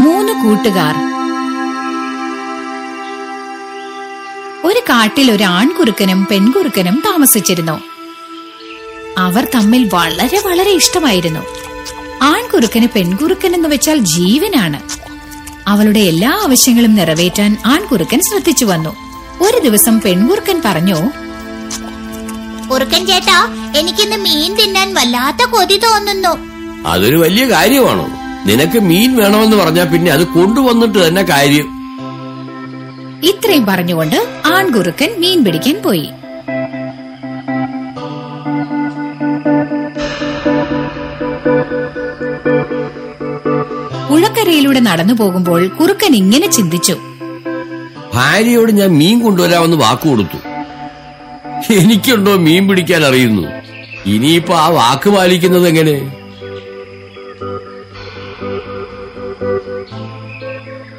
മൂന്ന് കൂട്ടുകാർ. ഒരു കാട്ടിൽ ഒരു ആൺകുറുക്കനും പെൺകുറുക്കനും താമസിച്ചിരുന്നു. അവർ തമ്മിൽ വളരെ വളരെ ഇഷ്ടമായിരുന്നു. ആൺകുറുക്കന് പെൺകുറുക്കൻ എന്ന് വെച്ചാൽ ജീവനാണ്. അവളുടെ എല്ലാ ആവശ്യങ്ങളും നിറവേറ്റാൻ ആൺകുറുക്കൻ ശ്രദ്ധിച്ചു വന്നു. ഒരു ദിവസം പെൺകുറുക്കൻ പറഞ്ഞു കുറുക്കൻ ചേട്ടാ എനിക്കിന്ന് മീൻ തിന്നാൻ വല്ലാത്ത കൊതി തോന്നുന്നു. അതൊരു വലിയ കാര്യമാണോ? നിനക്ക് മീൻ വേണമെന്ന് പറഞ്ഞാൽ പിന്നെ അത് കൊണ്ടുവന്നിട്ട് തന്നെ കാര്യം. ഇത്രയും പറഞ്ഞുകൊണ്ട് ആൺകുറുക്കൻ മീൻ പിടിക്കാൻ പോയി. പുഴക്കരയിലൂടെ നടന്നു പോകുമ്പോൾ കുറുക്കൻ ഇങ്ങനെ ചിന്തിച്ചു. ഭാര്യയോട് ഞാൻ മീൻ കൊണ്ടുവരാമെന്ന് വാക്ക് കൊടുത്തു. എനിക്കുണ്ടോ മീൻ പിടിക്കാൻ അറിയുന്നു? ഇനിയിപ്പോ ആ വാക്ക് പാലിക്കുന്നത് എങ്ങനെ?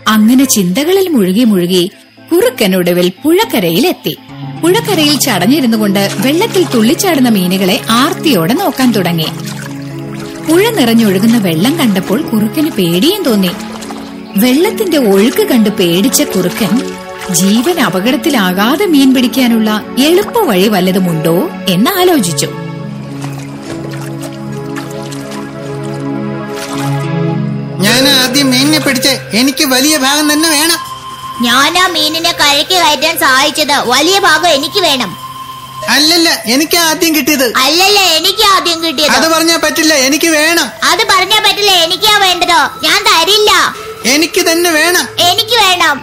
അങ്ങനെ ചിന്തകളിൽ മുഴുകി മുഴുകി കുറുക്കനൊടുവിൽ പുഴക്കരയിലെത്തി. പുഴക്കരയിൽ ചടഞ്ഞിരുന്നു കൊണ്ട് വെള്ളത്തിൽ തുള്ളിച്ചാടുന്ന മീനുകളെ ആർത്തിയോടെ നോക്കാൻ തുടങ്ങി. പുഴ നിറഞ്ഞൊഴുകുന്ന വെള്ളം കണ്ടപ്പോൾ കുറുക്കന് പേടിയും തോന്നി. വെള്ളത്തിന്റെ ഒഴുക്ക് കണ്ട് പേടിച്ച കുറുക്കൻ ജീവൻ അപകടത്തിലാകാതെ മീൻ പിടിക്കാനുള്ള എളുപ്പ വഴി വല്ലതുമുണ്ടോ എന്ന് ആദ്യം മീനിനെ പിടിച്ച് എനിക്ക് വലിയ ഭാഗം തന്നെ വേണം. ഞാനാ മീനിനെ കരയ്ക്ക് കയറ്റാൻ സഹായിച്ചത്. വലിയ ഭാഗം എനിക്ക് വേണം. അല്ലല്ല എനിക്ക് ആദ്യം കിട്ടിയത്. അല്ലല്ല എനിക്ക് ആദ്യം കിട്ടിയത്. അത് പറഞ്ഞാ പറ്റില്ല എനിക്ക് വേണം. അത് പറഞ്ഞാ പറ്റില്ല എനിക്കാ വേണ്ടതോ. ഞാൻ തരില്ല. എനിക്ക് തന്നെ വേണം. എനിക്ക് വേണം.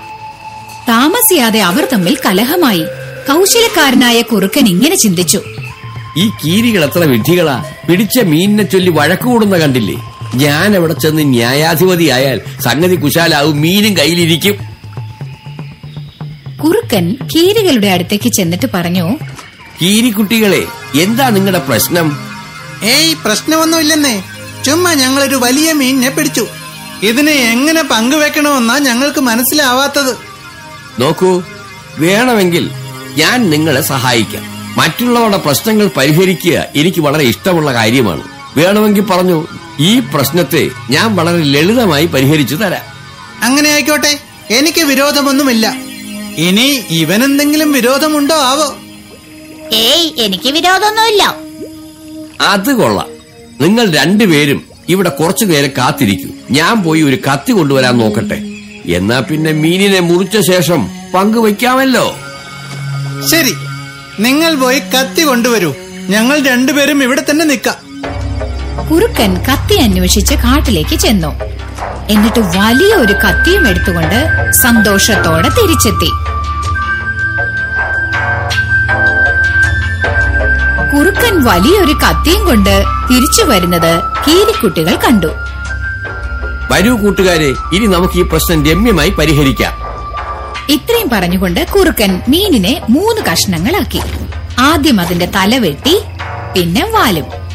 താമസിയാതെ അവർ തമ്മിൽ കലഹമായി. കൗശലക്കാരനായ കുറുക്കൻ ഇങ്ങനെ ചിന്തിച്ചു. ഈ കീരികൾ എത്ര വിഡ്ഢികളാ പിടിച്ച മീനിനെ ചൊല്ലി വഴക്കുകൂടുന്ന കണ്ടില്ലേ? ഞാൻ അവിടെ ചെന്ന് ന്യായാധിപതിയായാൽ സംഗതി കുശാലാവും മീനും കയ്യിലിരിക്കും. കുറുക്കൻ കീരികളുടെ അടുത്തേക്ക് ചെന്നിട്ട് പറഞ്ഞു കീരിക്കുട്ടികളെ എന്താ നിങ്ങളുടെ പ്രശ്നം? ഏയ് പ്രശ്നമൊന്നുമില്ലെന്നേ. ചുമ്മാ ഞങ്ങളൊരു വലിയ മീനിനെ പിടിച്ചു. ഇതിനെ എങ്ങനെ പങ്കുവെക്കണമെന്നാ ഞങ്ങൾക്ക് മനസ്സിലാവാത്തത്. നോക്കൂ വേണമെങ്കിൽ ഞാൻ നിങ്ങളെ സഹായിക്കാം. മറ്റുള്ളവരുടെ പ്രശ്നങ്ങൾ പരിഹരിക്കുക എനിക്ക് വളരെ ഇഷ്ടമുള്ള കാര്യമാണ്. വേണമെങ്കിൽ പറഞ്ഞു ഈ പ്രശ്നത്തെ ഞാൻ വളരെ ലളിതമായി പരിഹരിച്ചു തരാം. അങ്ങനെ ആയിക്കോട്ടെ എനിക്ക് വിരോധമൊന്നുമില്ല. ഇനി ഇവൻ എന്തെങ്കിലും വിരോധമുണ്ടോ ആവോ? ഏയ് എനിക്ക് വിരോധമൊന്നുമില്ല. അത് കൊള്ളാം. നിങ്ങൾ രണ്ടുപേരും ഇവിടെ കുറച്ചു നേരം കാത്തിരിക്കൂ. ഞാൻ പോയി ഒരു കത്തി കൊണ്ടുവരാൻ നോക്കട്ടെ. എന്നാ പിന്നെ മീനിനെ മുറിച്ച ശേഷം പങ്കുവയ്ക്കാമല്ലോ. ശരി നിങ്ങൾ പോയി കത്തി കൊണ്ടുവരൂ. ഞങ്ങൾ രണ്ടുപേരും ഇവിടെ തന്നെ നിൽക്കാം. കുറുക്കൻ കത്തി അന്വേഷിച്ച് കാട്ടിലേക്ക് ചെന്നു. എന്നിട്ട് വലിയ ഒരു കത്തിയും എടുത്തുകൊണ്ട് സന്തോഷത്തോടെ തിരിച്ചെത്തി. കുറുക്കൻ വലിയൊരു കത്തിയും കൊണ്ട് തിരിച്ചു വരുന്നത് കീരിക്കുട്ടികൾ കണ്ടു. വരൂ കൂട്ടുകാരെ ഇനി നമുക്ക് ഈ പ്രശ്നം രമ്യമായി പരിഹരിക്കാം. ഇത്രയും പറഞ്ഞുകൊണ്ട് കുറുക്കൻ മീനിനെ മൂന്ന് കഷ്ണങ്ങളാക്കി. ആദ്യം അതിന്റെ തല വെട്ടി പിന്നെ വാലും.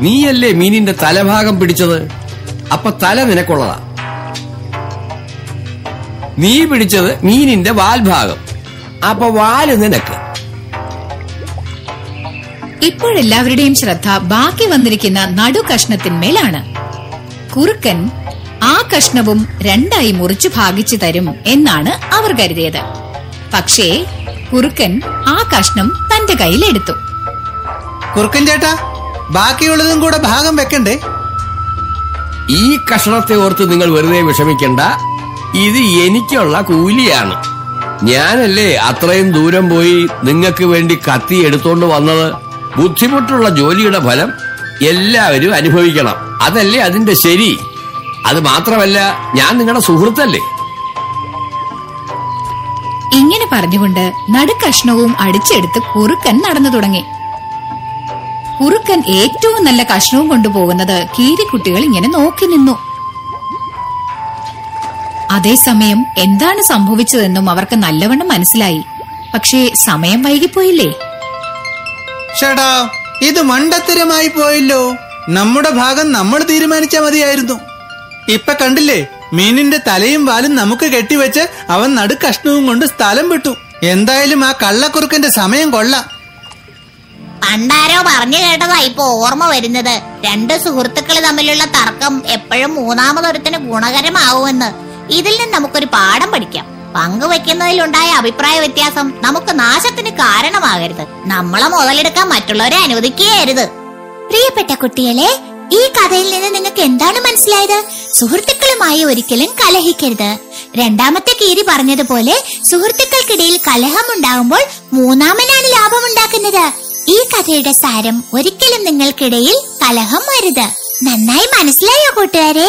നീയല്ലേ മീനിന്റെ തലഭാഗം പിടിച്ചത്? അപ്പൊ തല നിനക്കുള്ളതാ. നീ പിടിച്ചത് മീനിന്റെ വാൽഭാഗം. അപ്പൊ വാൽ നിനക്ക്. ഇപ്പോഴെല്ലാവരുടെയും ശ്രദ്ധ ബാക്കി വന്നിരിക്കുന്ന നടു കഷ്ണത്തിന്മേലാണ് കുറുക്കൻ ആ കഷ്ണവും രണ്ടായി മുറിച്ചു ഭാഗിച്ചു തരും എന്നാണ് അവർ കരുതിയത്. പക്ഷേ കുറുക്കൻ ആ കഷ്ണം തന്റെ കയ്യിലെടുത്തു. കുറുക്കൻ ചേട്ടാ ബാക്കിയുള്ളതും കൂടെ ഭാഗം വെക്കണ്ടേ? ഈ കഷണത്തെ ഓർത്ത് നിങ്ങൾ വെറുതെ വിഷമിക്കണ്ട. ഇത് എനിക്കുള്ള കൂലിയാണ്. ഞാനല്ലേ അത്രയും ദൂരം പോയി നിങ്ങൾക്ക് വേണ്ടി കത്തി എടുത്തോണ്ട് വന്നത്? ബുദ്ധിമുട്ടുള്ള ജോലിയുടെ ഫലം എല്ലാവരും അനുഭവിക്കണം. അതല്ലേ അതിന്റെ ശരി? അത് മാത്രമല്ല ഞാൻ നിങ്ങളുടെ സുഹൃത്തല്ലേ? ഇങ്ങനെ പറഞ്ഞുകൊണ്ട് നടുക്കഷ്ണവും അടിച്ചെടുത്ത് കുറുക്കൻ നടന്നു തുടങ്ങി. കുറുക്കൻ ഏറ്റവും നല്ല കഷ്ണവും കൊണ്ടുപോകുന്നത് കീരിക്കുട്ടികൾ ഇങ്ങനെ നോക്കി നിന്നു. അതേസമയം എന്താണ് സംഭവിച്ചതെന്നും അവർക്ക് നല്ലവണ്ണം മനസ്സിലായി. പക്ഷേ സമയം വൈകിപ്പോയില്ലേ? ഷടാ ഇത് മണ്ടത്തരമായി പോയല്ലോ. നമ്മുടെ ഭാഗം നമ്മൾ തീരുമാനിച്ചാ മതിയായിരുന്നു. ഇപ്പൊ കണ്ടില്ലേ മീനിന്റെ തലയും വാലും നമുക്ക് കെട്ടിവെച്ച് അവൻ നടുക്കഷ്ണവും കൊണ്ട് സ്ഥലം വിട്ടു. എന്തായാലും ആ കള്ളക്കുറുക്കന്റെ സമയം കൊള്ളാം. പണ്ടാരോ പറഞ്ഞു കേട്ടതാ ഇപ്പൊ ഓർമ്മ വരുന്നത്. രണ്ട് സുഹൃത്തുക്കൾ തമ്മിലുള്ള തർക്കം എപ്പോഴും മൂന്നാമതൊരുത്തിന് ഗുണകരമാവുമെന്ന്. ഇതിൽ നിന്ന് നമുക്കൊരു പാഠം പഠിക്കാം. പങ്കുവെക്കുന്നതിലുണ്ടായ അഭിപ്രായ വ്യത്യാസം നമുക്ക് നാശത്തിന് കാരണമാകരുത്. നമ്മളെ മുതലെടുക്കാൻ മറ്റുള്ളവരെ അനുവദിക്കുകയരുത്. പ്രിയപ്പെട്ട കുട്ടികളെ ഈ കഥയിൽ നിന്ന് നിങ്ങൾക്ക് എന്താണ് മനസ്സിലായത്? സുഹൃത്തുക്കളുമായി ഒരിക്കലും കലഹിക്കരുത്. രണ്ടാമത്തെ കീരി പറഞ്ഞതുപോലെ സുഹൃത്തുക്കൾക്കിടയിൽ കലഹം ഉണ്ടാകുമ്പോൾ മൂന്നാമനാണ് ലാഭം ലാഭമുണ്ടാക്കുന്നത്. ഈ കഥയുടെ സാരം ഒരിക്കലും നിങ്ങൾക്കിടയിൽ കലഹം വരുത് നന്നായി മനസ്സിലായോ കൂട്ടുകാരെ?